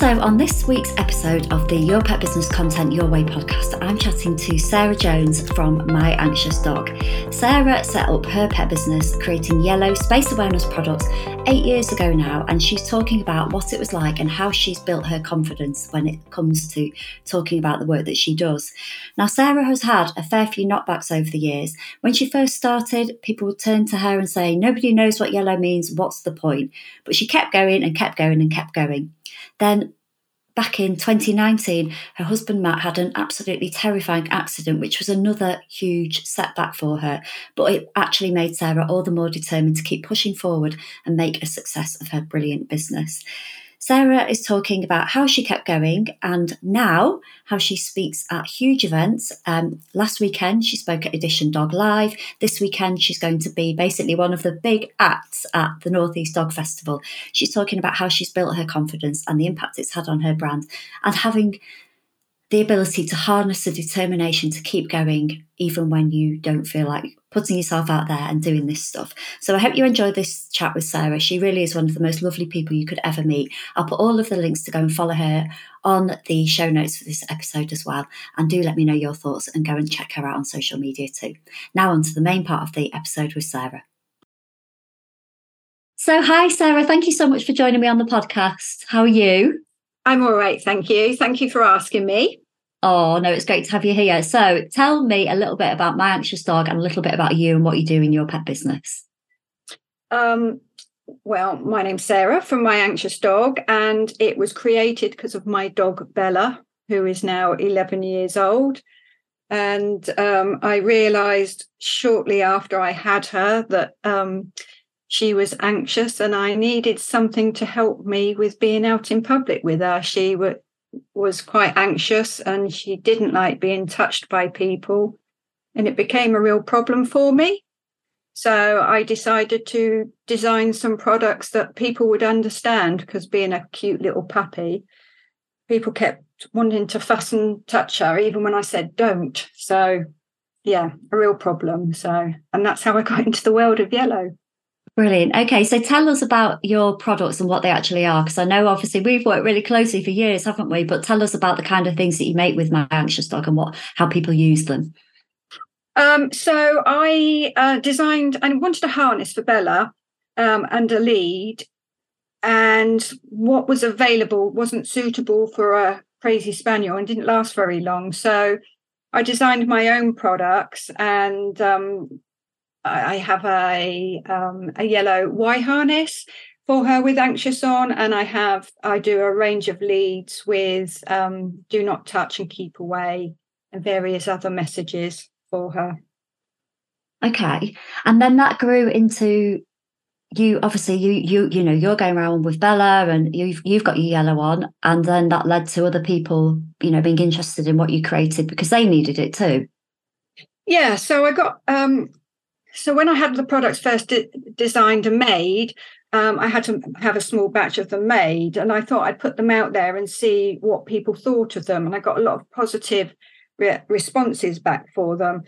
So, on this week's episode of the Your Pet Business Content Your Way podcast, I'm chatting to Sarah Jones from My Anxious Dog. Sarah set up her pet business creating yellow space awareness products eight years ago now, and she's talking about what it was like and how she's built her confidence when it comes to talking about the work that she does. Now, Sarah has had a fair few knockbacks over the years. When she first started, people would turn to her and say, Nobody knows what yellow means, what's the point? But she kept going and kept going and kept going. Then back in 2019, her husband Matt had an absolutely terrifying accident, which was another huge setback for her. But it actually made Sarah all the more determined to keep pushing forward and make a success of her brilliant business. Sarah is talking about how she kept going and now how she speaks at huge events. Um, last weekend, she spoke at Edition Dog Live. This weekend, she's going to be basically one of the big acts at the Northeast Dog Festival. She's talking about how she's built her confidence and the impact it's had on her brand and having the ability to harness the determination to keep going even when you don't feel like putting yourself out there and doing this stuff. So I hope you enjoyed this chat with Sarah. She really is one of the most lovely people you could ever meet. I'll put all of the links to go and follow her on the show notes for this episode as well. And do let me know your thoughts and go and check her out on social media too. Now on to the main part of the episode with Sarah. So hi Sarah, thank you so much for joining me on the podcast. How are you? I'm all right, thank you. Thank you for asking me. Oh, no, it's great to have you here. So tell me a little bit about My Anxious Dog and a little bit about you and what you do in your pet business. Um, well, my name's Sarah from My Anxious Dog, and it was created because of my dog Bella, who is now 11 years old. And um, I realized shortly after I had her that um, she was anxious and I needed something to help me with being out in public with her. She w- was quite anxious and she didn't like being touched by people. And it became a real problem for me. So I decided to design some products that people would understand because being a cute little puppy, people kept wanting to fuss and touch her, even when I said don't. So, yeah, a real problem. So, and that's how I got into the world of yellow. Brilliant. Okay, so tell us about your products and what they actually are, because I know obviously we've worked really closely for years, haven't we? But tell us about the kind of things that you make with My Anxious Dog and what how people use them. Um, so I uh, designed and wanted a harness for Bella um, and a lead, and what was available wasn't suitable for a crazy spaniel and didn't last very long. So I designed my own products and um, I have a um, a yellow Y harness for her with anxious on, and I have I do a range of leads with um, do not touch and keep away, and various other messages for her. Okay, and then that grew into you. Obviously, you you you know you're going around with Bella, and you've you've got your yellow on, and then that led to other people, you know, being interested in what you created because they needed it too. Yeah, so I got um so when I had the products first de- designed and made, um, I had to have a small batch of them made, and I thought I'd put them out there and see what people thought of them. And I got a lot of positive re- responses back for them.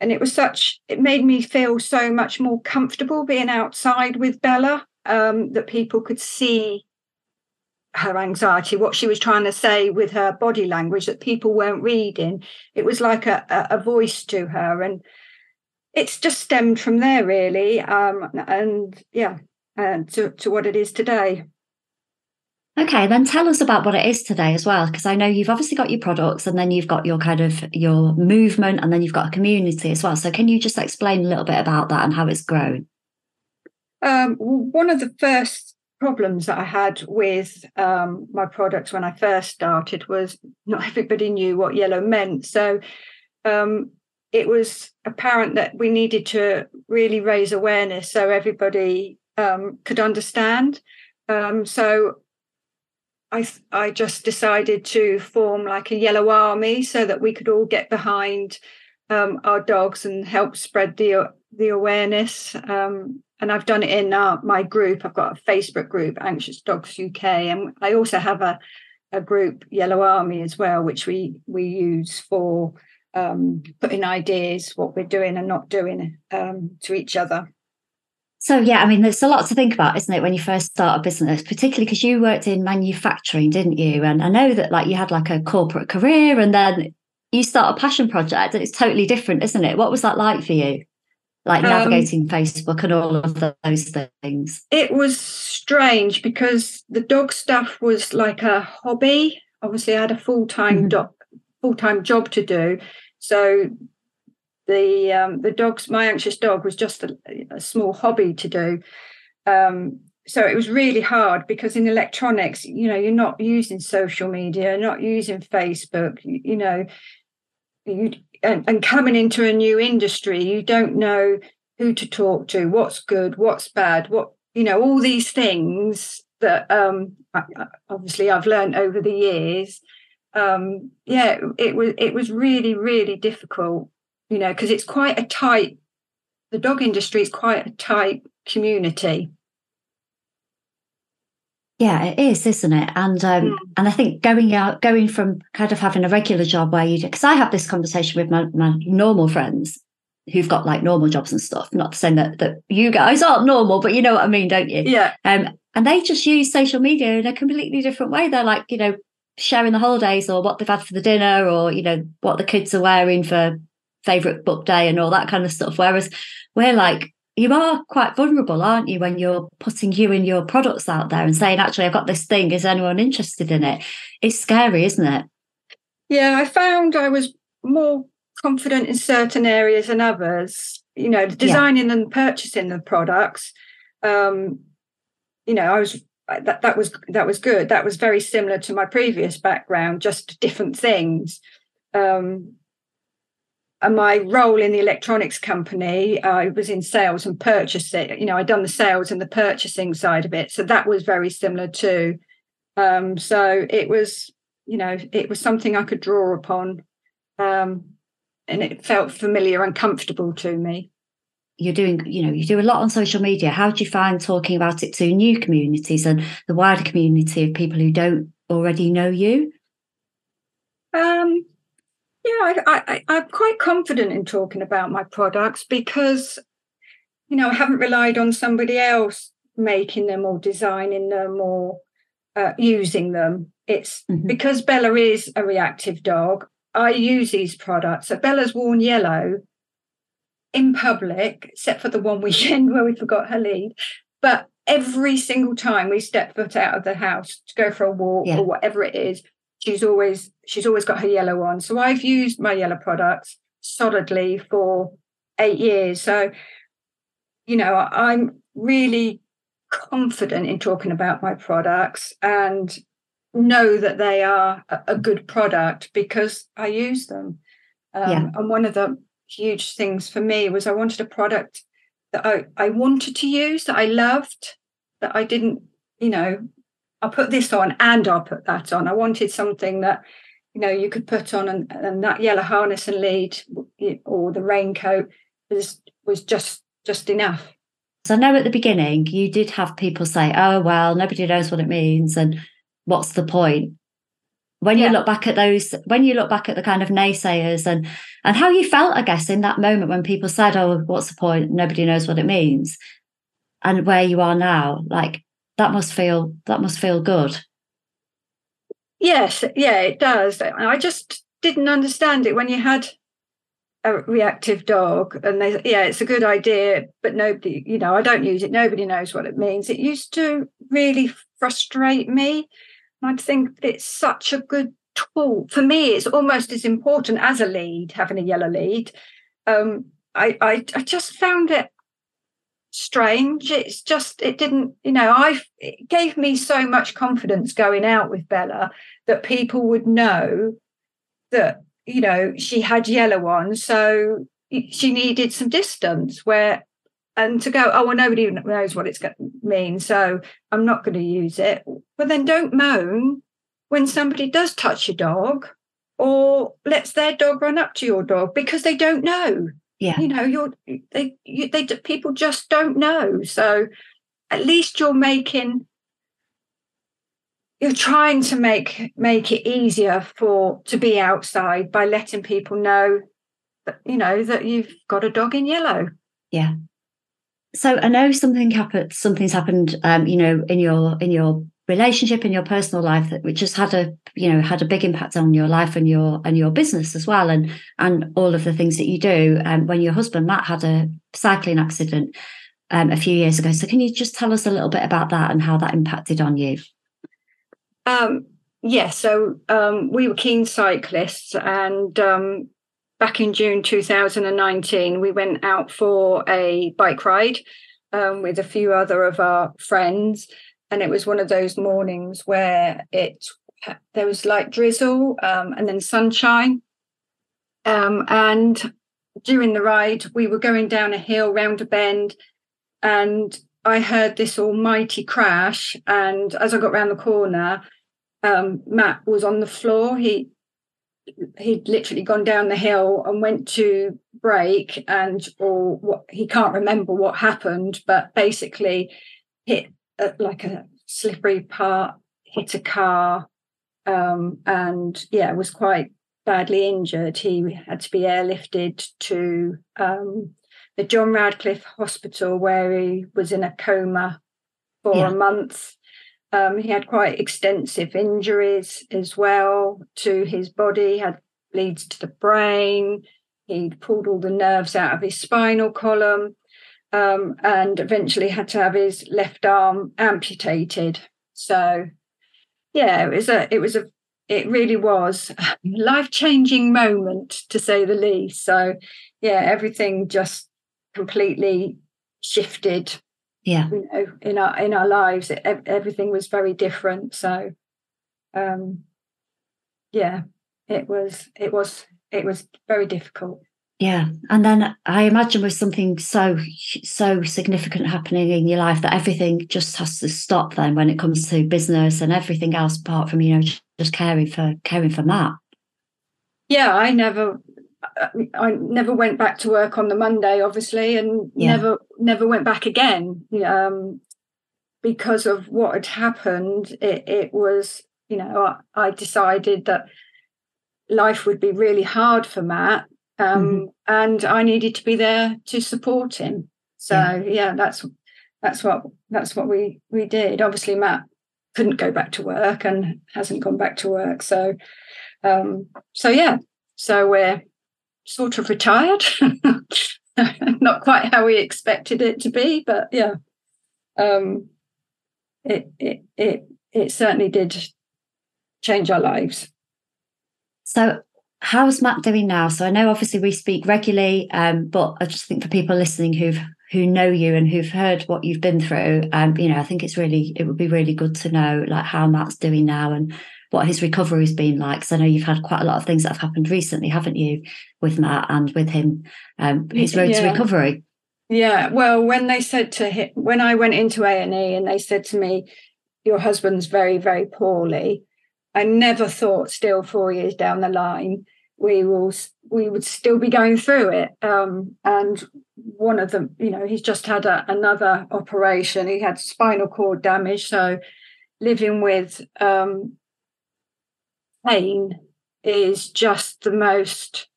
And it was such, it made me feel so much more comfortable being outside with Bella um, that people could see her anxiety, what she was trying to say with her body language that people weren't reading. It was like a, a, a voice to her. And it's just stemmed from there really um, and yeah uh, to, to what it is today. Okay then tell us about what it is today as well because i know you've obviously got your products and then you've got your kind of your movement and then you've got a community as well. So can you just explain a little bit about that and how it's grown? Um, one of the first problems that i had with um, my products when i first started was not everybody knew what yellow meant. So um, it was apparent that we needed to really raise awareness so everybody um, could understand. Um, so I I just decided to form like a yellow army so that we could all get behind um, our dogs and help spread the the awareness. Um, and I've done it in uh, my group. I've got a Facebook group, Anxious Dogs UK, and I also have a a group, Yellow Army, as well, which we we use for um, putting ideas, what we're doing and not doing um, to each other. So yeah, I mean, there's a lot to think about, isn't it, when you first start a business, particularly because you worked in manufacturing, didn't you? And I know that like you had like a corporate career, and then you start a passion project, and it's totally different, isn't it? What was that like for you? Like um, navigating um, Facebook and all of those things. It was strange because the dog stuff was like a hobby. Obviously, I had a full time mm-hmm. dog full time job to do, so the um, the dogs my anxious dog was just a, a small hobby to do. Um, so it was really hard because in electronics you know you're not using social media not using facebook you, you know you and, and coming into a new industry you don't know who to talk to what's good what's bad what you know all these things that um, obviously I've learned over the years um, yeah it was it was really really difficult you know, because it's quite a tight, the dog industry is quite a tight community. Yeah, it is, isn't it? And um, mm. and I think going out, going from kind of having a regular job where you, do because I have this conversation with my, my normal friends who've got like normal jobs and stuff. Not to say that that you guys aren't normal, but you know what I mean, don't you? Yeah. Um, and they just use social media in a completely different way. They're like, you know, sharing the holidays or what they've had for the dinner or you know what the kids are wearing for favorite book day and all that kind of stuff. Whereas we're like, you are quite vulnerable, aren't you, when you're putting you and your products out there and saying, actually, I've got this thing. Is anyone interested in it? It's scary, isn't it? Yeah, I found I was more confident in certain areas than others. You know, designing yeah. and purchasing the products. Um, you know, I was that that was that was good. That was very similar to my previous background, just different things. Um, and my role in the electronics company, I was in sales and purchasing. You know, I'd done the sales and the purchasing side of it, so that was very similar too. Um, so it was, you know, it was something I could draw upon, um, and it felt familiar and comfortable to me. You're doing, you know, you do a lot on social media. How do you find talking about it to new communities and the wider community of people who don't already know you? Um, yeah, I, I, I'm quite confident in talking about my products because, you know, I haven't relied on somebody else making them or designing them or uh, using them. It's mm-hmm. because Bella is a reactive dog. I use these products. So Bella's worn yellow in public, except for the one weekend where we forgot her lead. But every single time we step foot out of the house to go for a walk yeah. or whatever it is, she's always she's always got her yellow on. So I've used my yellow products solidly for eight years. So, you know, I'm really confident in talking about my products and know that they are a, good product because I use them. Um, yeah. And one of the huge things for me was I wanted a product that I, I wanted to use, that I loved, that I didn't, you know, I'll put this on and I'll put that on. I wanted something that, you know, you could put on and, and that yellow harness and lead or the raincoat was was just just enough. So I know at the beginning you did have people say, "Oh well, nobody knows what it means," and what's the point? When yeah. you look back at those, when you look back at the kind of naysayers and and how you felt, I guess, in that moment when people said, "Oh, what's the point? Nobody knows what it means," and where you are now, like that must feel that must feel good. Yes yeah it does. I just didn't understand it when you had a reactive dog and they yeah it's a good idea but nobody you know i don't use it. Nobody knows what it means. It used to really frustrate me. I'd think it's such a good tool for me it's almost as important as a lead having a yellow lead um, I, I i just found it strange. It's just, it didn't, you know, I it gave me so much confidence going out with Bella that people would know that, you know, she had yellow on. So she needed some distance where, and to go, oh, well, nobody knows what it's going to mean. So I'm not going to use it. But then don't moan when somebody does touch your dog or lets their dog run up to your dog because they don't know yeah you know you're they you, they people just don't know so at least you're making you're trying to make make it easier for to be outside by letting people know that you know that you've got a dog in yellow yeah so I know something happened. Something's happened. Um, you know, in your in your relationship in your personal life that which has had a you know had a big impact on your life and your and your business as well and and all of the things that you do. And um, when your husband matt had a cycling accident um, a few years ago. So can you just tell us a little bit about that and how that impacted on you? Um yeah so um we were keen cyclists and um back in june 2019 we went out for a bike ride um, with a few other of our friends and it was one of those mornings where it there was light drizzle um, and then sunshine. Um, and during the ride we were going down a hill round a bend and i heard this almighty crash. And as i got round the corner um, matt was on the floor. He he'd literally gone down the hill and went to brake and or what he can't remember what happened but basically hit like a slippery part, hit a car, um, and yeah, was quite badly injured. He had to be airlifted to um, the John Radcliffe Hospital, where he was in a coma for yeah. a month. Um, he had quite extensive injuries as well to his body. He had bleeds to the brain. He'd pulled all the nerves out of his spinal column um, and eventually had to have his left arm amputated. So, yeah, it was a, it was a, it really was a life changing moment to say the least. So, yeah, everything just completely shifted. Yeah, you know, in our in our lives, it, everything was very different. So, um, yeah, it was it was it was very difficult. Yeah. And then I imagine with something so, so significant happening in your life that everything just has to stop then when it comes to business and everything else apart from, you know, just caring for, caring for Matt. Yeah. I never, uh, I never went back to work on the Monday, obviously, and yeah. never, never went back again. Um, because of what had happened, it, it was, you know, I, I decided that life would be really hard for Matt um, mm-hmm. and I needed to be there to support him. So yeah. yeah, that's that's what that's what we we did. Obviously, Matt couldn't go back to work and hasn't gone back to work. So um, so yeah, so we're sort of retired. Not quite how we expected it to be, but yeah, um, it it it it certainly did change our lives. So how's Matt doing now? So I know obviously we speak regularly, um, but I just think for people listening who've who know you and who've heard what you've been through, um, you know, I think it's really it would be really good to know like how Matt's doing now and what his recovery's been like. Because I know you've had quite a lot of things that have happened recently, haven't you, with Matt and with him, um, his road yeah. to recovery. Yeah, well, when they said to him, when I went into A and E, and they said to me, "Your husband's very, very poorly," I never thought still four years down the line we will we would still be going through it. Um, and one of them, you know, he's just had a, another operation. He had spinal cord damage, so living with um, pain is just the most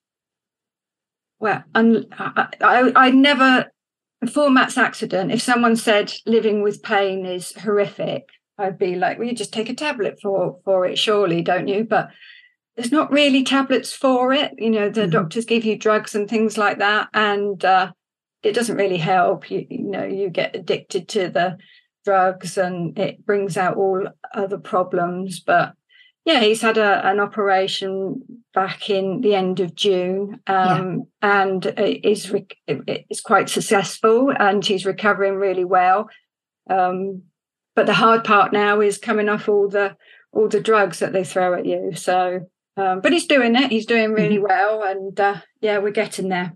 well. Un, I, I, I never before Matt's accident, if someone said living with pain is horrific, I'd be like, well, you just take a tablet for for it, surely, don't you? But there's not really tablets for it. You know, the mm-hmm. doctors give you drugs and things like that, and uh, it doesn't really help. You, you know, you get addicted to the drugs, and it brings out all other problems. But yeah, he's had a, an operation back in the end of June, um, yeah. and is is quite successful, and he's recovering really well. Um, but the hard part now is coming off all the all the drugs that they throw at you. So, um, but he's doing it. He's doing really mm-hmm. well, and uh, yeah, we're getting there.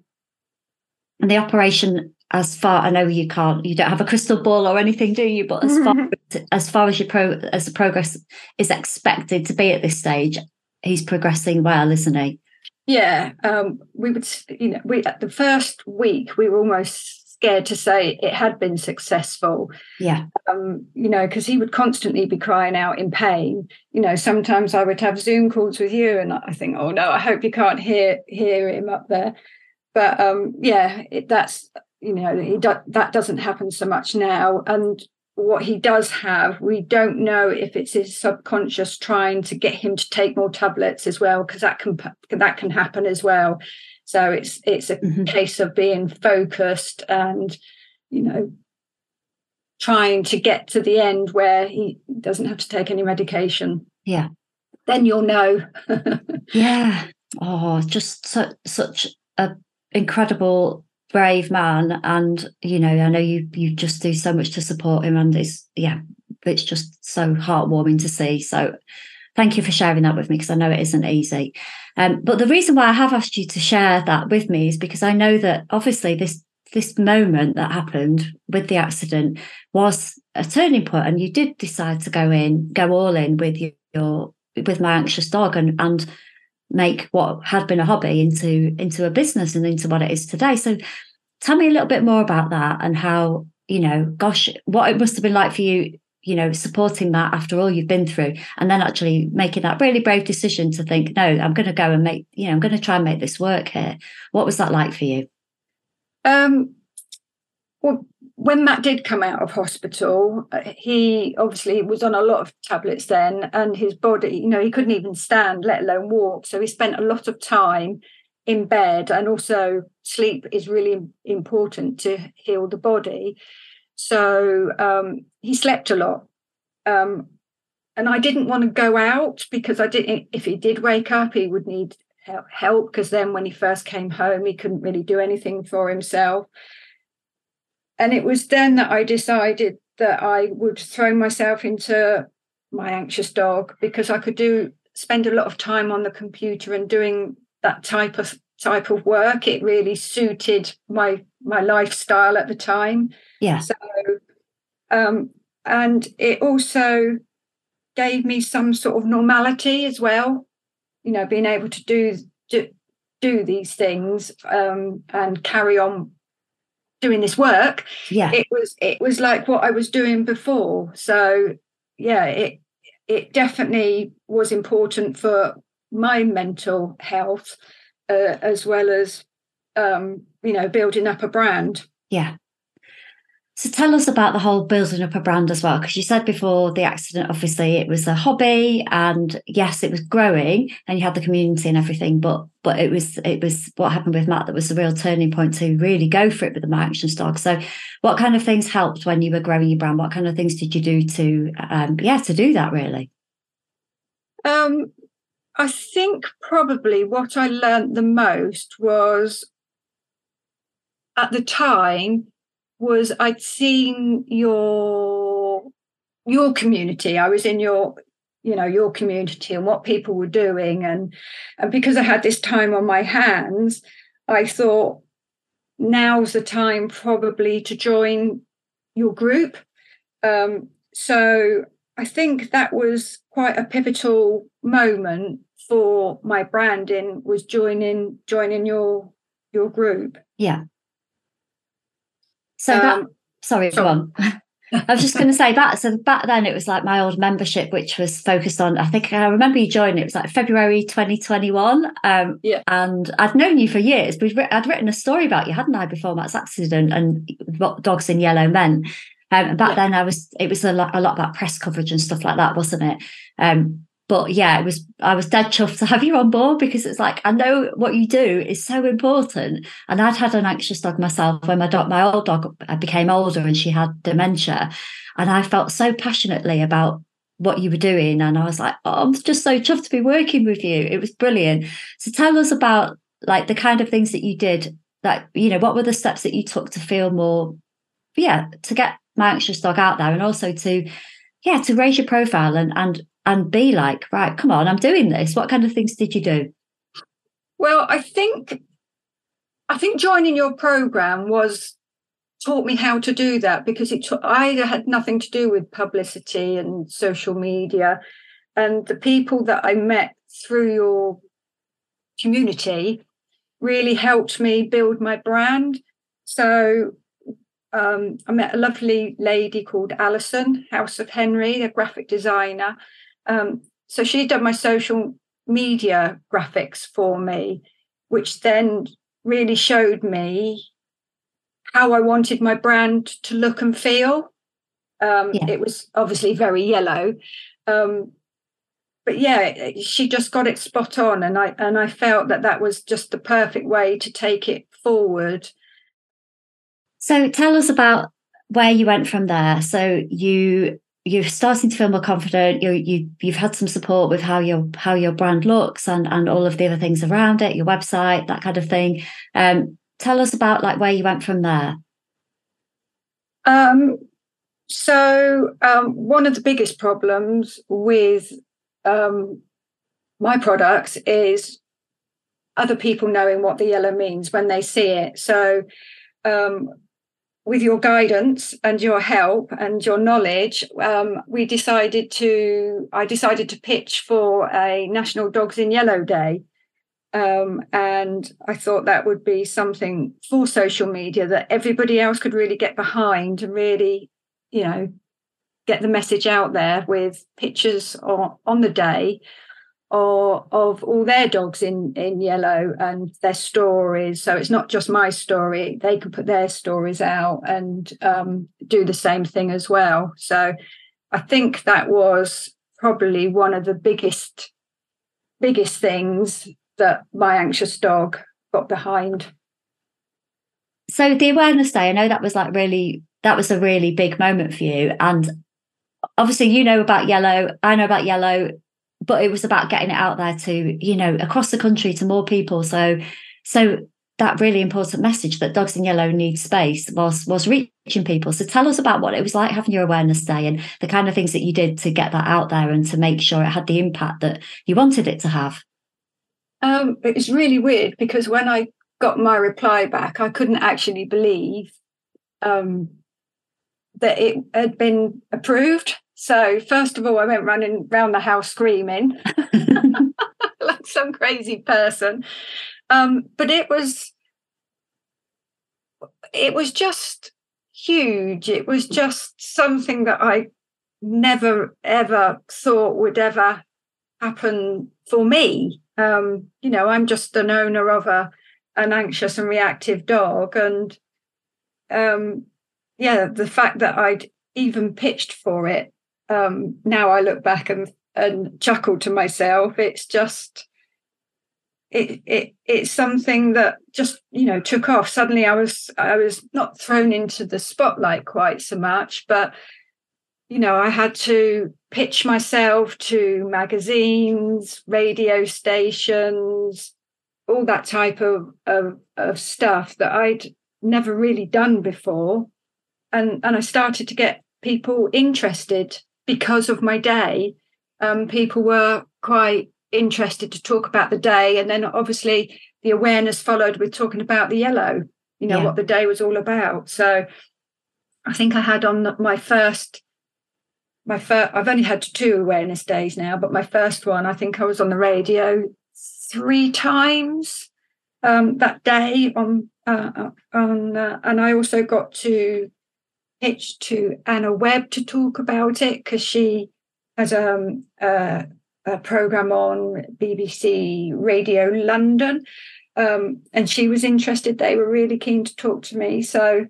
And the operation, as far I know, you can't, you don't have a crystal ball or anything, do you? But as far as far as your pro as the progress is expected to be at this stage, he's progressing well, isn't he? Yeah, um, we would, you know, we at the first week we were almost scared to say it had been successful. Yeah. Um, you know, because he would constantly be crying out in pain. You know, sometimes I would have Zoom calls with you, and I think, oh no, I hope you can't hear hear him up there. But um, yeah, it, that's you know he do, that doesn't happen so much now and what he does have we don't know if it's his subconscious trying to get him to take more tablets as well because that can that can happen as well so it's it's a mm-hmm. case of being focused and you know trying to get to the end where he doesn't have to take any medication. Yeah. Then you'll know. Yeah. Oh just su- such a incredible brave man. And you know i know you you just do so much to support him and it's yeah it's just so heartwarming to see. So thank you for sharing that with me because i know it isn't easy um, but the reason why i have asked you to share that with me is because i know that obviously this this moment that happened with the accident was a turning point and you did decide to go in go all in with your, with my anxious dog and and make what had been a hobby into into a business and into what it is today. So tell me a little bit more about that and how, you know, gosh, what it must have been like for you, you know, supporting that after all you've been through and then actually making that really brave decision to think, no, I'm going to go and make, you know, I'm going to try and make this work here. What was that like for you? Um, well, when Matt did come out of hospital, uh, he obviously was on a lot of tablets then, and his body, you know, he couldn't even stand, let alone walk. So he spent a lot of time in bed, and also sleep is really important to heal the body. So um, he slept a lot. Um, and I didn't want to go out because I didn't, if he did wake up, he would need help because then when he first came home, he couldn't really do anything for himself. And it was then that I decided that I would throw myself into my anxious dog because I could do spend a lot of time on the computer and doing that type of type of work. It really suited my my lifestyle at the time. Yeah. So um and it also gave me some sort of normality as well. You know, being able to do do, do these things um and carry on doing this work. Yeah. It was it was like what i was doing before. So yeah it it definitely was important for my mental health uh, as well as um you know building up a brand. Yeah so tell us about the whole building up a brand as well, because you said before the accident, obviously it was a hobby, and yes, it was growing, and you had the community and everything. But but it was it was what happened with Matt that was the real turning point to really go for it with the My Anxious Dog. So, what kind of things helped when you were growing your brand? What kind of things did you do to um, yeah to do that really? Um, I think probably what I learned the most was at the time was I'd seen your your community. I was in your you know your community and what people were doing and and because I had this time on my hands, I thought now's the time probably to join your group. Um, so I think that was quite a pivotal moment for my branding was joining joining your your group. Yeah. So um, that sorry, go on. I was just going to say that. So back then, it was like my old membership, which was focused on. I think I remember you joining. It was like February 2021. Um, yeah. And I'd known you for years. But I'd written a story about you, hadn't I, before Matt's accident and what dogs in yellow meant. Um, back yeah. then, I was. It was a lot, a lot about press coverage and stuff like that, wasn't it? Um, but yeah, it was I was dead chuffed to have you on board because it's like I know what you do is so important. And I'd had an anxious dog myself when my dog, my old dog became older and she had dementia, and I felt so passionately about what you were doing, and I was like, oh, I'm just so chuffed to be working with you. It was brilliant. So tell us about like the kind of things that you did. That you know, what were the steps that you took to feel more, yeah, to get my anxious dog out there, and also to yeah to raise your profile and and and be like, right, come on, I'm doing this. What kind of things did you do? Well, I think I think joining your program was taught me how to do that because it I had nothing to do with publicity and social media, and the people that I met through your community really helped me build my brand. So um, I met a lovely lady called Alison House of Henry, a graphic designer, um, so she did my social media graphics for me, which then really showed me how I wanted my brand to look and feel. Um, yeah. It was obviously very yellow, um, but yeah, she just got it spot on, and I and I felt that that was just the perfect way to take it forward. So tell us about where you went from there. So you you're starting to feel more confident. You you you've had some support with how your how your brand looks and and all of the other things around it, your website, that kind of thing. Um, tell us about like where you went from there. Um, so um, one of the biggest problems with um, my products is other people knowing what the yellow means when they see it. So um, with your guidance and your help and your knowledge, um, we decided to. I decided to pitch for a National Dogs in Yellow Day, um, and I thought that would be something for social media that everybody else could really get behind and really, you know, get the message out there with pictures on, on the day or of all their dogs in in yellow and their stories. So it's not just my story they can put their stories out and um, do the same thing as well. So i think that was probably one of the biggest biggest things that my anxious dog got behind. So the awareness day i know that was like really that was a really big moment for you. And obviously you know about yellow i know about yellow but it was about getting it out there to you know across the country to more people. So so that really important message that dogs in yellow need space was was reaching people. So tell us about what it was like having your awareness day and the kind of things that you did to get that out there and to make sure it had the impact that you wanted it to have. Um, it was really weird because when i got my reply back i couldn't actually believe um, that it had been approved so first of all, I went running around the house screaming like some crazy person. Um, but it was it was just huge. It was just something that I never ever thought would ever happen for me. Um, you know, I'm just an owner of a an anxious and reactive dog, and um, yeah, the fact that I'd even pitched for it um, now I look back and and chuckle to myself. It's just it it it's something that just you know took off. Suddenly I was I was not thrown into the spotlight quite so much, but you know I had to pitch myself to magazines, radio stations, all that type of of, of stuff that I'd never really done before. And and I started to get people interested because of my day, um, people were quite interested to talk about the day. And then obviously the awareness followed with talking about the yellow, you know, yeah. what the day was all about. So I think I had on my first, my first, I've only had two awareness days now, but my first one, I think I was on the radio three times um, that day on, uh, uh on, uh, and I also got to pitched to Anna Webb to talk about it because she has um, a, a program on BBC Radio London. Um, and she was interested. They were really keen to talk to me. So,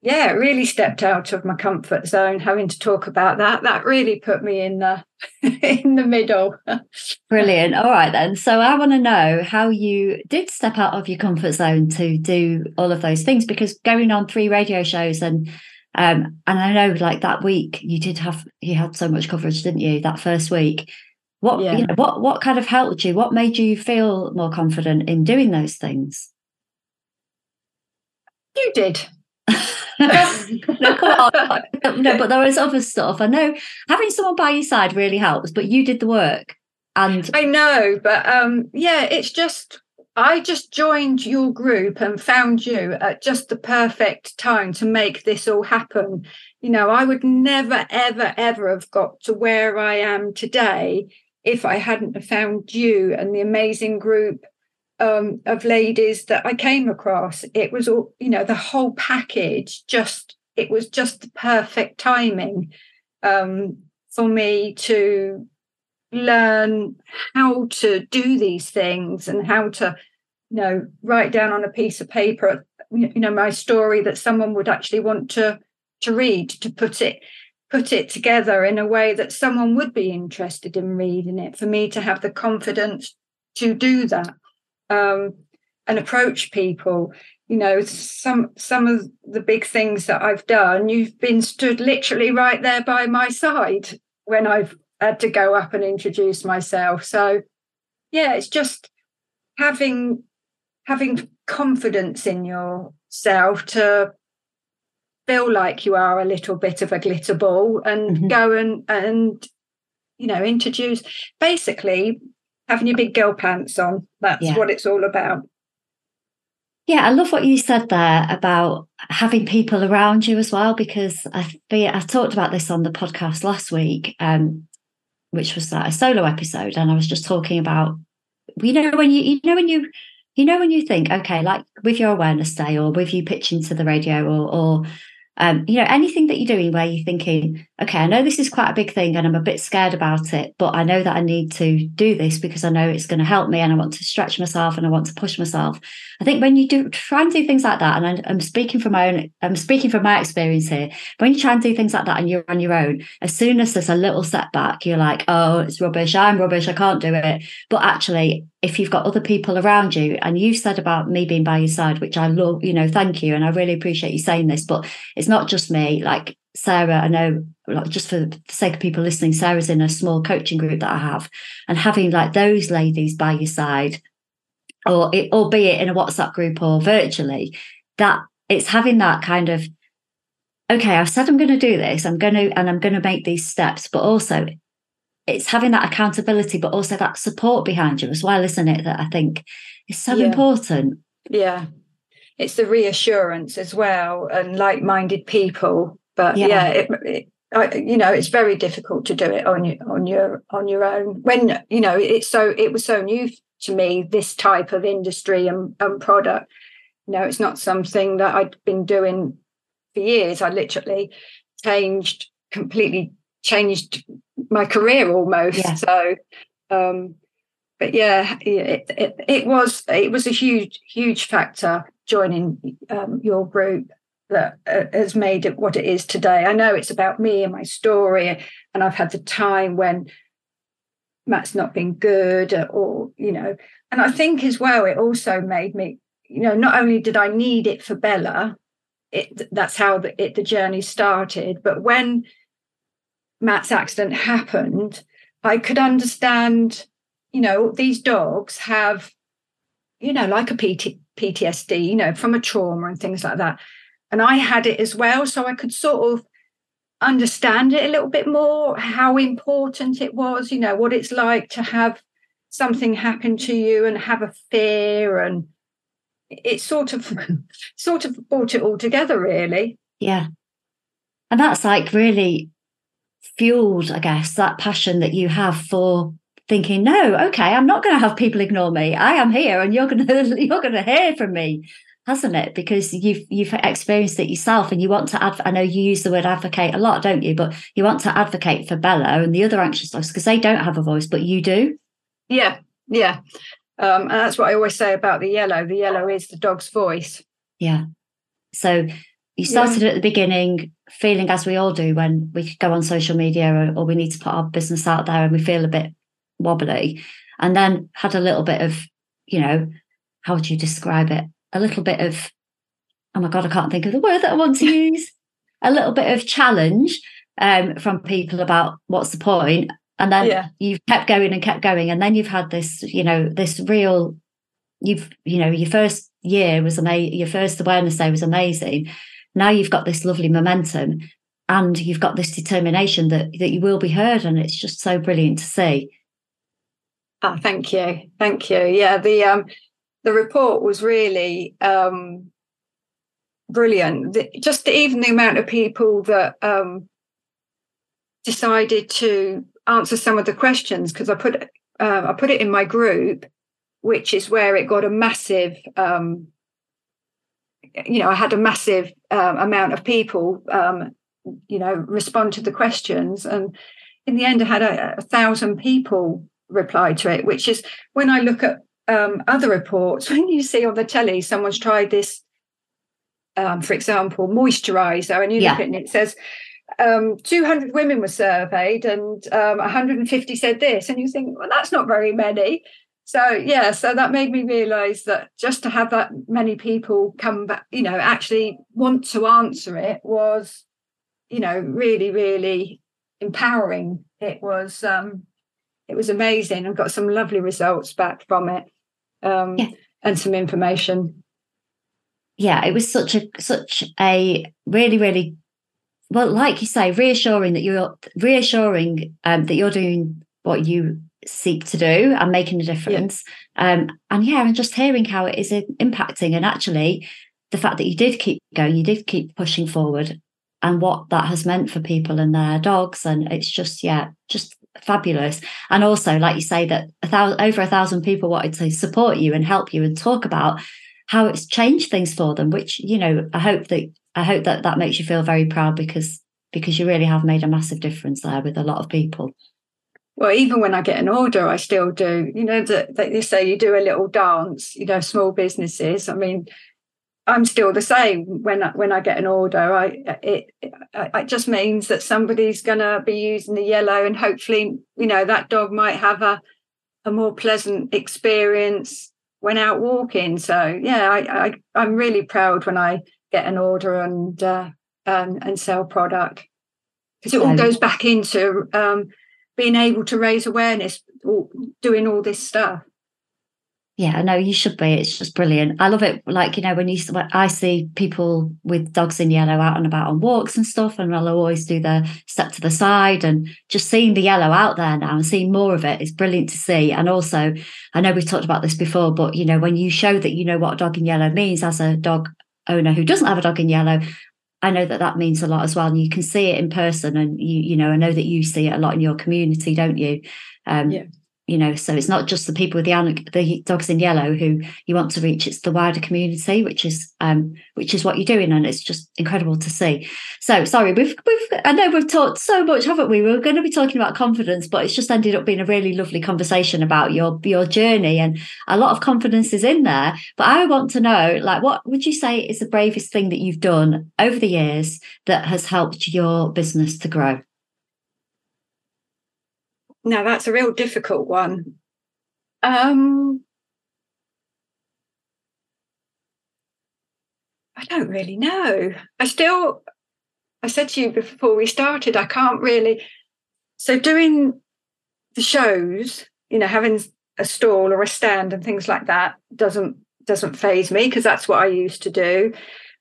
yeah, it really stepped out of my comfort zone having to talk about that. That really put me in the in the middle. Brilliant. All right then. So I want to know how you did step out of your comfort zone to do all of those things because going on three radio shows and um, and I know like that week you did have you had so much coverage, didn't you? That first week. What yeah. you know, what what kind of helped you? What made you feel more confident in doing those things? You did. no, come on. no, but there was other stuff. I know having someone by your side really helps, but you did the work. And I know, but um, yeah, it's just I just joined your group and found you at just the perfect time to make this all happen. You know, I would never, ever, ever have got to where I am today if I hadn't found you and the amazing group um, of ladies that I came across. It was all, you know, the whole package just, it was just the perfect timing um, for me to learn how to do these things and how to you know write down on a piece of paper you know my story that someone would actually want to to read to put it put it together in a way that someone would be interested in reading it. For me to have the confidence to do that um, and approach people. You know some some of the big things that i've done you've been stood literally right there by my side when i've had to go up and introduce myself so yeah it's just having having confidence in yourself to feel like you are a little bit of a glitter ball and mm-hmm. go and and you know introduce basically having your big girl pants on that's yeah. what it's all about yeah, I love what you said there about having people around you as well, because I I talked about this on the podcast last week, um, which was like a solo episode, and I was just talking about, you know, when you you know when you you know when you think, okay, like with your awareness day or with you pitching to the radio or or um, you know, anything that you're doing where you're thinking, okay, I know this is quite a big thing and I'm a bit scared about it, but I know that I need to do this because I know it's going to help me and I want to stretch myself and I want to push myself. I think when you do try and do things like that, and I'm speaking from my own, I'm speaking from my experience here. When you try and do things like that and you're on your own, as soon as there's a little setback, you're like, oh, it's rubbish. I'm rubbish. I can't do it. But actually, if you've got other people around you and you said about me being by your side which i love you know thank you and i really appreciate you saying this but it's not just me like sarah i know just for the sake of people listening sarah's in a small coaching group that i have and having like those ladies by your side or it, albeit in a whatsapp group or virtually that it's having that kind of okay i've said i'm going to do this i'm going to and i'm going to make these steps but also it's having that accountability, but also that support behind you as well, isn't it? That I think is so yeah. important. Yeah. It's the reassurance as well and like minded people. But yeah, yeah it, it, I, you know, it's very difficult to do it on your on your on your own. When you know it's so it was so new to me this type of industry and, and product. You know, it's not something that I'd been doing for years. I literally changed completely changed my career almost. Yeah. So, um, but yeah, it, it, it, was it was a huge huge factor joining um, your group that uh, has made it what it is today. I know it's about me and my story, and I've had the time when Matt's not been good, or you know, and I think as well it also made me, you know, not only did I need it for Bella, it that's how the, it, the journey started, but when Matt's accident happened, I could understand, you know, these dogs have, you know, like a PT, PTSD, you know, from a trauma and things like that. And I had it as well. So I could sort of understand it a little bit more, how important it was, you know, what it's like to have something happen to you and have a fear and it sort of sort of brought it all together really yeah and that's like really fueled, I guess, that passion that you have for thinking, no, okay, I'm not going to have people ignore me. I am here, and you're going to you're going to hear from me, hasn't it? Because you've you've experienced it yourself, and you want to. Adv- I know you use the word advocate a lot, don't you? But you want to advocate for Bella and the other anxious dogs because they don't have a voice, but you do. Yeah, yeah, um, and that's what I always say about the yellow. The yellow is the dog's voice. Yeah. So you started yeah. at the beginning feeling as we all do when we go on social media or, or, we need to put our business out there and we feel a bit wobbly and then had a little bit of you know how would you describe it a little bit of oh my god i can't think of the word that i want to use. A little bit of challenge um, from people about what's the point. And then yeah. you've kept going and kept going. And then you've had this you know this real you've you know your first year was amazing your first awareness day was amazing. Now you've got this lovely momentum and you've got this determination that that you will be heard. And it's just so brilliant to see. Oh thank you. Thank you. Yeah the um the report was really um brilliant the, just even the amount of people that um decided to answer some of the questions because i put uh, i put it in my group which is where it got a massive um you know, I had a massive um, amount of people, um, you know, respond to the questions, and in the end, I had a, a thousand people reply to it. Which is when I look at um, other reports, when you see on the telly someone's tried this um, for example, moisturizer, and you yeah. look at it and it says um, 200 women were surveyed and um, 150 said this, and you think, well, that's not very many. So yeah, so that made me realise that just to have that many people come back, you know, actually want to answer it was, you know, really, really empowering. It was um, it was amazing. I got some lovely results back from it, um, yeah. and some information. Yeah, it was such a such a really really well, like you say, reassuring that you're reassuring um, that you're doing what you seek to do and making a difference. Yeah. Um, and yeah, and just hearing how it is impacting, and actually the fact that you did keep going, you did keep pushing forward, and what that has meant for people and their dogs, and it's just yeah, just fabulous. And also, like you say, that thousand over a thousand people wanted to support you and help you and talk about how it's changed things for them. Which you know, I hope that I hope that that makes you feel very proud because because you really have made a massive difference there with a lot of people. Well, even when I get an order, I still do. You know that they say you do a little dance. You know, small businesses. I mean, I'm still the same when I, when I get an order. I it it just means that somebody's going to be using the yellow, and hopefully, you know, that dog might have a a more pleasant experience when out walking. So yeah, I, I I'm really proud when I get an order and uh, and, and sell product because it all goes back into um, being able to raise awareness, doing all this stuff. Yeah, no, you should be. It's just brilliant. I love it. Like you know, when you when I see people with dogs in yellow out and about on walks and stuff, and I'll always do the step to the side and just seeing the yellow out there now and seeing more of it is brilliant to see. And also, I know we've talked about this before, but you know, when you show that you know what a dog in yellow means as a dog owner who doesn't have a dog in yellow, I know that that means a lot as well. And you can see it in person, and you you know I know that you see it a lot in your community, don't you? Um, yeah you know so it's not just the people with the the dogs in yellow who you want to reach it's the wider community which is um which is what you're doing and it's just incredible to see. So sorry we've we've i know we've talked so much haven't we? We are going to be talking about confidence but it's just ended up being a really lovely conversation about your your journey and a lot of confidence is in there. But i want to know like what would you say is the bravest thing that you've done over the years that has helped your business to grow now that's a real difficult one. Um, I don't really know. I still, I said to you before we started, I can't really. So doing the shows, you know, having a stall or a stand and things like that doesn't doesn't phase me because that's what I used to do.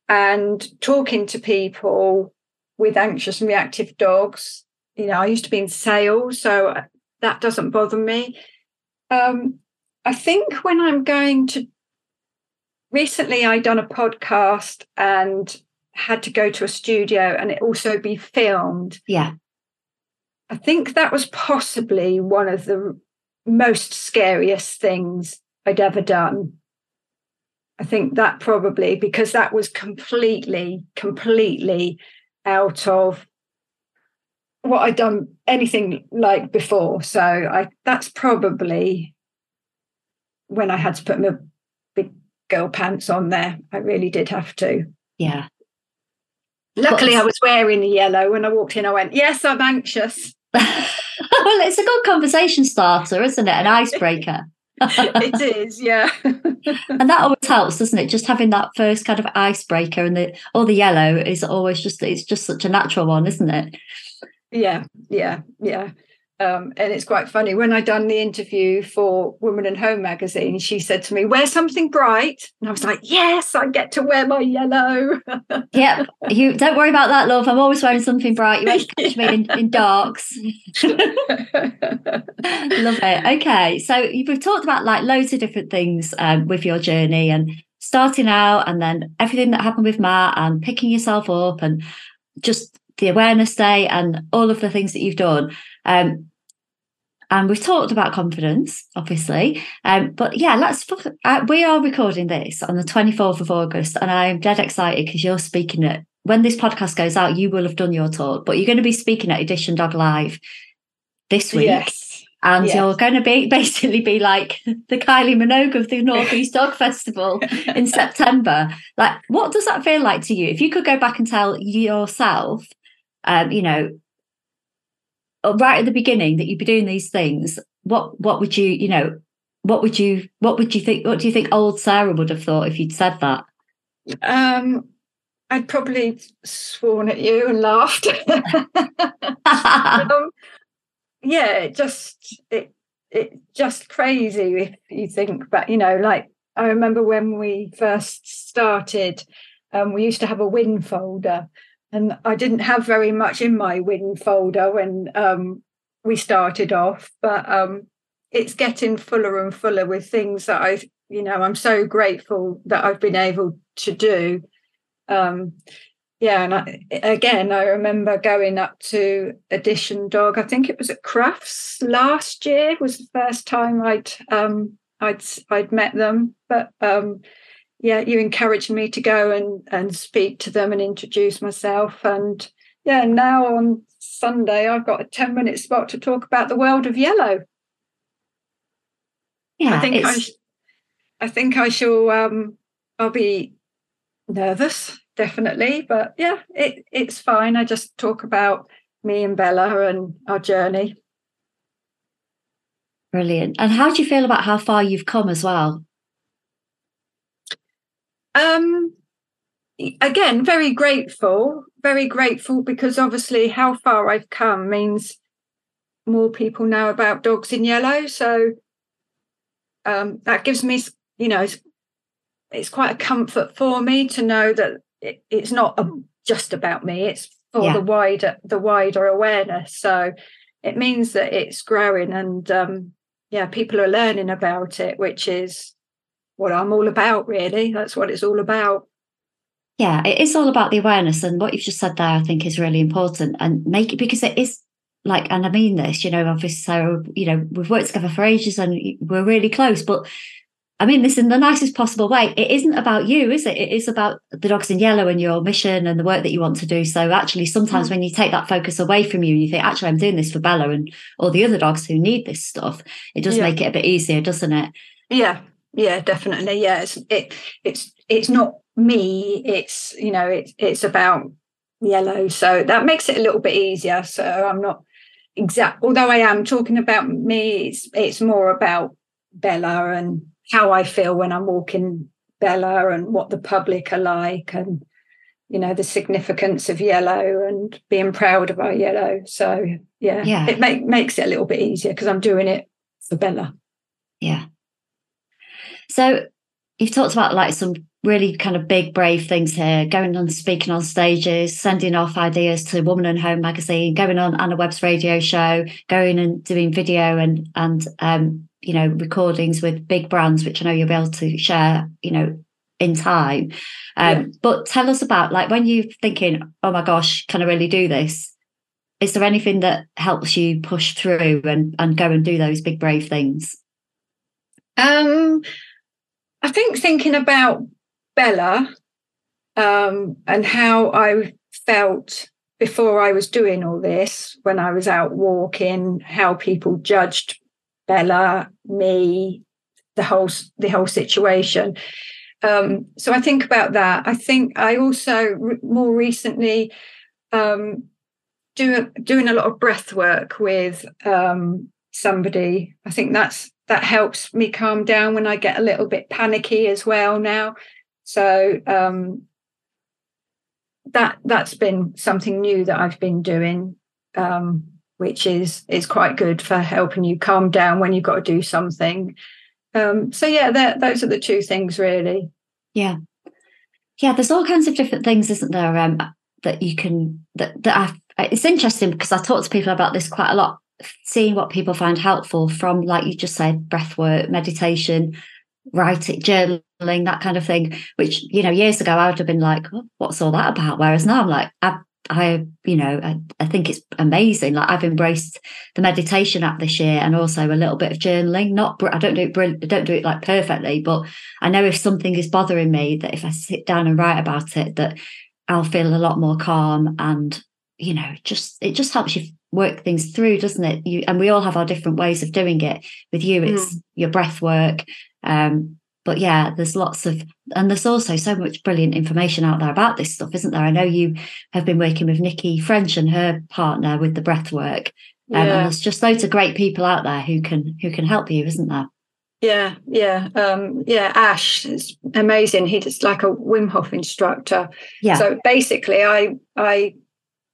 And talking to people with anxious and reactive dogs, you know, I used to be in sales, so that doesn't bother me. Um, I think when I'm going to, recently I done a podcast and had to go to a studio and it also be filmed. Yeah. I think that was possibly one of the most scariest things I'd ever done. I think that probably because that was completely, completely out of what I'd done anything like before. So I that's probably when I had to put my big girl pants on there. I really did have to. Yeah. Luckily, I was wearing the yellow. When I walked in, I went, Yes, I'm anxious. well, it's a good conversation starter, isn't it? An icebreaker. it is, yeah. and that always helps, doesn't it? Just having that first kind of icebreaker and the all the yellow is always just it's just such a natural one, isn't it? Yeah, yeah, yeah. Um, and it's quite funny when I done the interview for Woman and Home magazine. She said to me, "Wear something bright," and I was like, "Yes, I get to wear my yellow." yep, you don't worry about that, love. I'm always wearing something bright. You won't catch me in, in darks. Love it. Okay, so we've talked about like loads of different things um, with your journey and starting out, and then everything that happened with Matt and picking yourself up and just the awareness day and all of the things that you've done. Um, and we've talked about confidence, obviously. Um, but yeah, let's. Uh, we are recording this on the 24th of August, and I'm dead excited because you're speaking at. When this podcast goes out, you will have done your talk, but you're going to be speaking at Edition Dog Live this week. Yes. and yes. you're going to be basically be like the Kylie Minogue of the Northeast Dog Festival in September. Like, what does that feel like to you? If you could go back and tell yourself, um, you know, uh, right at the beginning that you'd be doing these things, what what would you, you know, what would you what would you think? What do you think old Sarah would have thought if you'd said that? Um, I'd probably sworn at you and laughed. um, yeah, it just it it just crazy if you think but you know, like I remember when we first started, um, we used to have a win folder, and I didn't have very much in my win folder when um, we started off, but um, it's getting fuller and fuller with things that I, you know, I'm so grateful that I've been able to do. Um, yeah, and I, again, I remember going up to Edition Dog. I think it was at Crufts last year. Was the first time I'd um, I'd I'd met them. But um, yeah, you encouraged me to go and and speak to them and introduce myself. And yeah, now on Sunday I've got a ten minute spot to talk about the world of yellow. Yeah, I think I, sh- I think I shall. Um, I'll be nervous definitely. But yeah, it, it's fine. I just talk about me and Bella and our journey. Brilliant. And how do you feel about how far you've come as well? Um, again, very grateful, very grateful because obviously how far I've come means more people know about dogs in yellow. So um, that gives me, you know, it's, it's quite a comfort for me to know that it, it's not a, just about me it's for yeah. the wider the wider awareness so it means that it's growing and um, yeah people are learning about it which is what i'm all about really that's what it's all about yeah it is all about the awareness and what you've just said there i think is really important and make it because it is like and i mean this you know obviously so you know we've worked together for ages and we're really close but I mean this in the nicest possible way. It isn't about you, is it? It is about the dogs in yellow and your mission and the work that you want to do. So actually, sometimes mm. when you take that focus away from you, you think, actually, I'm doing this for Bella and all the other dogs who need this stuff. It does yeah. make it a bit easier, doesn't it? Yeah, yeah, definitely. Yeah, it's it, it's it's not me. It's you know, it's it's about yellow. So that makes it a little bit easier. So I'm not exact. Although I am talking about me, it's it's more about Bella and how I feel when I'm walking Bella and what the public are like and you know the significance of yellow and being proud of our yellow so yeah, yeah. it make, makes it a little bit easier because i'm doing it for bella yeah so you've talked about like some really kind of big brave things here going on speaking on stages sending off ideas to woman and home magazine going on anna webb's radio show going and doing video and and um you know recordings with big brands which i know you'll be able to share you know in time. Um, yeah. but tell us about like when you're thinking oh my gosh can i really do this? Is there anything that helps you push through and and go and do those big brave things? Um i think thinking about bella um and how i felt before I was doing all this, when I was out walking, how people judged Bella, me, the whole the whole situation. Um, so I think about that. I think I also re- more recently um, do doing a lot of breath work with um, somebody. I think that's that helps me calm down when I get a little bit panicky as well now. So um, that that's been something new that I've been doing. Um, which is is quite good for helping you calm down when you've got to do something. Um, so yeah, those are the two things really. Yeah, yeah. There's all kinds of different things, isn't there? Um, that you can that that I, it's interesting because I talk to people about this quite a lot. Seeing what people find helpful from, like you just said, breath work, meditation, writing, journaling, that kind of thing. Which you know, years ago I would have been like, oh, "What's all that about?" Whereas now I'm like, I I, you know, I, I, think it's amazing. Like I've embraced the meditation app this year, and also a little bit of journaling. Not, I don't do it, I don't do it like perfectly, but I know if something is bothering me, that if I sit down and write about it, that I'll feel a lot more calm, and you know, just it just helps you work things through, doesn't it? You and we all have our different ways of doing it. With you, it's mm. your breath work. Um, but yeah, there's lots of, and there's also so much brilliant information out there about this stuff, isn't there? I know you have been working with Nikki French and her partner with the breath work. Um, yeah. And there's just loads of great people out there who can who can help you, isn't there? Yeah, yeah, um, yeah. Ash is amazing. He's like a Wim Hof instructor. Yeah. So basically, I I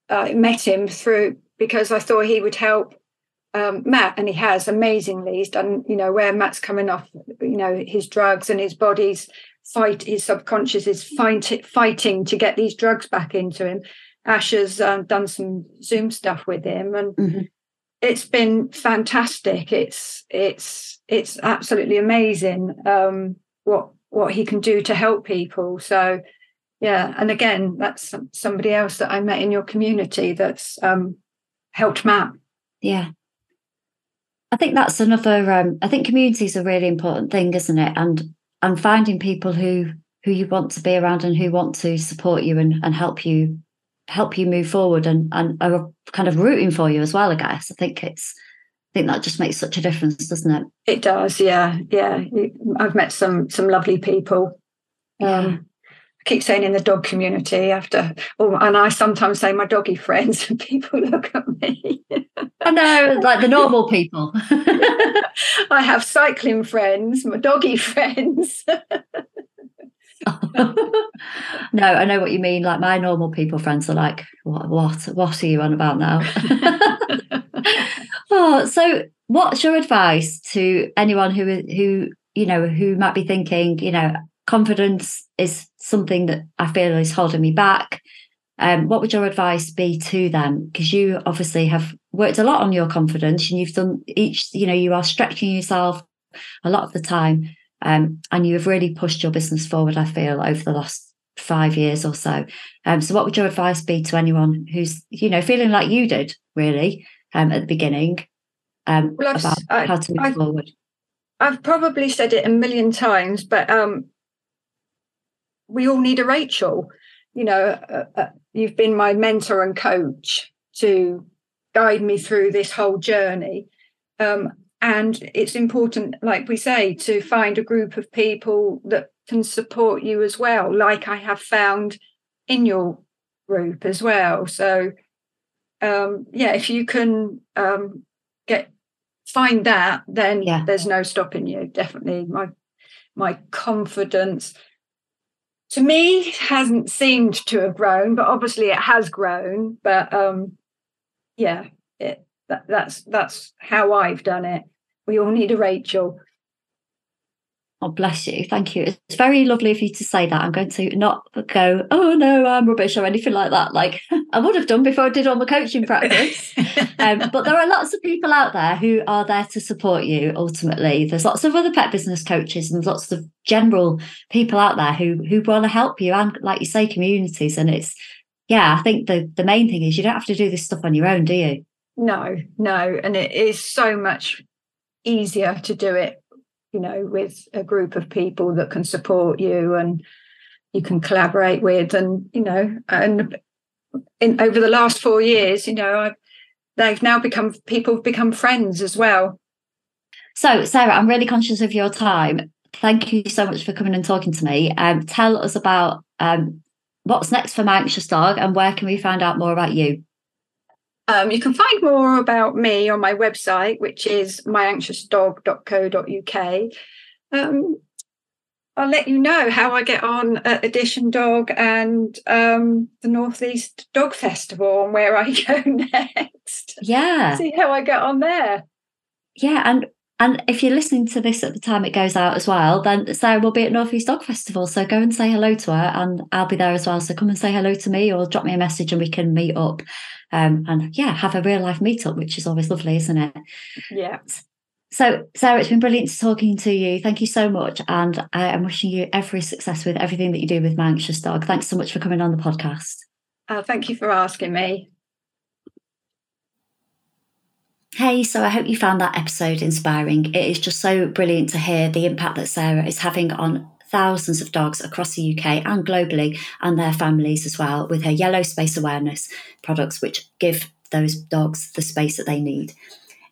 uh, met him through because I thought he would help um, Matt, and he has amazingly. He's done, you know, where Matt's coming off, you know, his drugs and his body's fight, his subconscious is fight, fighting to get these drugs back into him. Ash has um, done some Zoom stuff with him, and mm-hmm. it's been fantastic. It's it's it's absolutely amazing um, what what he can do to help people. So yeah, and again, that's somebody else that I met in your community that's um, helped Matt. Yeah, I think that's another. Um, I think community is a really important thing, isn't it? And and finding people who who you want to be around and who want to support you and, and help you help you move forward and and are kind of rooting for you as well. I guess I think it's. I think that just makes such a difference, doesn't it? It does, yeah, yeah. I've met some some lovely people. Um, keep saying in the dog community after, oh, and I sometimes say my doggy friends, and people look at me. I know, like the normal people. I have cycling friends, my doggy friends. no, I know what you mean. Like my normal people friends are like, what, what, what are you on about now? oh, so what's your advice to anyone who who you know who might be thinking, you know, confidence is something that I feel is holding me back. Um, what would your advice be to them? Because you obviously have worked a lot on your confidence and you've done each, you know, you are stretching yourself a lot of the time. Um, and you have really pushed your business forward, I feel, over the last five years or so. Um, so what would your advice be to anyone who's, you know, feeling like you did really um, at the beginning um, well, about I, how to move I've, forward? I've probably said it a million times, but um, we all need a Rachel. You know, uh, uh, you've been my mentor and coach to guide me through this whole journey. Um, and it's important, like we say, to find a group of people that can support you as well, like I have found in your group as well. So, um, yeah, if you can um, get find that, then yeah. there's no stopping you. Definitely, my my confidence to me it hasn't seemed to have grown, but obviously it has grown. But um, yeah, it, that, that's that's how I've done it. We all need a Rachel. Oh, bless you. Thank you. It's very lovely of you to say that. I'm going to not go, oh no, I'm rubbish or anything like that. Like I would have done before I did all my coaching practice. um, but there are lots of people out there who are there to support you ultimately. There's lots of other pet business coaches and lots of general people out there who who want to help you and like you say, communities. And it's yeah, I think the the main thing is you don't have to do this stuff on your own, do you? No, no. And it is so much easier to do it you know, with a group of people that can support you and you can collaborate with. And, you know, and in over the last four years, you know, I've, they've now become people have become friends as well. So, Sarah, I'm really conscious of your time. Thank you so much for coming and talking to me. Um, tell us about um, what's next for My Anxious Dog and where can we find out more about you? Um, you can find more about me on my website, which is myanxiousdog.co.uk. Um, I'll let you know how I get on at Edition Dog and um, the Northeast Dog Festival and where I go next. Yeah. See how I get on there. Yeah. And and if you're listening to this at the time it goes out as well, then Sarah will be at Northeast Dog Festival. So go and say hello to her and I'll be there as well. So come and say hello to me or drop me a message and we can meet up. Um, and yeah, have a real life meetup, which is always lovely, isn't it? Yeah. So, Sarah, it's been brilliant talking to you. Thank you so much. And I am wishing you every success with everything that you do with My Anxious Dog. Thanks so much for coming on the podcast. Uh, thank you for asking me. Hey, so I hope you found that episode inspiring. It is just so brilliant to hear the impact that Sarah is having on thousands of dogs across the UK and globally and their families as well with her yellow space awareness products, which give those dogs the space that they need.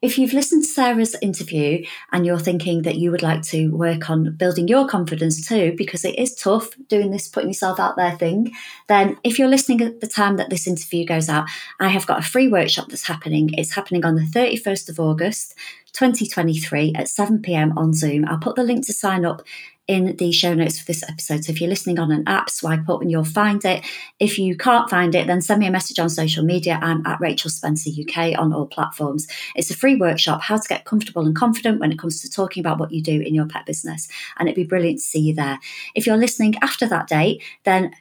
If you've listened to Sarah's interview and you're thinking that you would like to work on building your confidence too, because it is tough doing this putting yourself out there thing, then if you're listening at the time that this interview goes out, I have got a free workshop that's happening. It's happening on the 31st of August. 2023 at 7 pm on Zoom. I'll put the link to sign up in the show notes for this episode. So if you're listening on an app, swipe up and you'll find it. If you can't find it, then send me a message on social media. I'm at Rachel Spencer UK on all platforms. It's a free workshop, how to get comfortable and confident when it comes to talking about what you do in your pet business. And it'd be brilliant to see you there. If you're listening after that date, then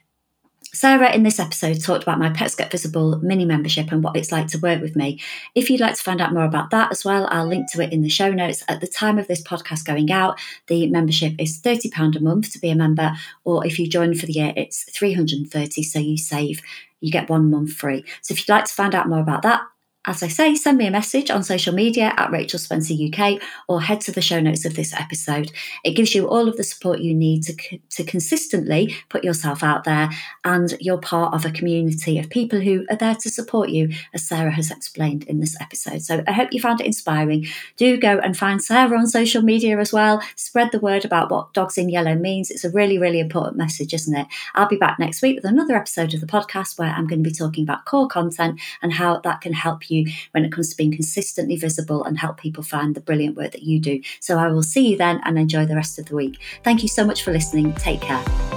Sarah, in this episode, talked about my Pets Get Visible mini membership and what it's like to work with me. If you'd like to find out more about that as well, I'll link to it in the show notes. At the time of this podcast going out, the membership is £30 a month to be a member, or if you join for the year, it's 330 so you save you get one month free. So if you'd like to find out more about that, as I say, send me a message on social media at Rachel Spencer UK or head to the show notes of this episode. It gives you all of the support you need to, to consistently put yourself out there, and you're part of a community of people who are there to support you, as Sarah has explained in this episode. So I hope you found it inspiring. Do go and find Sarah on social media as well. Spread the word about what Dogs in Yellow means. It's a really, really important message, isn't it? I'll be back next week with another episode of the podcast where I'm going to be talking about core content and how that can help you you when it comes to being consistently visible and help people find the brilliant work that you do. So I will see you then and enjoy the rest of the week. Thank you so much for listening. Take care.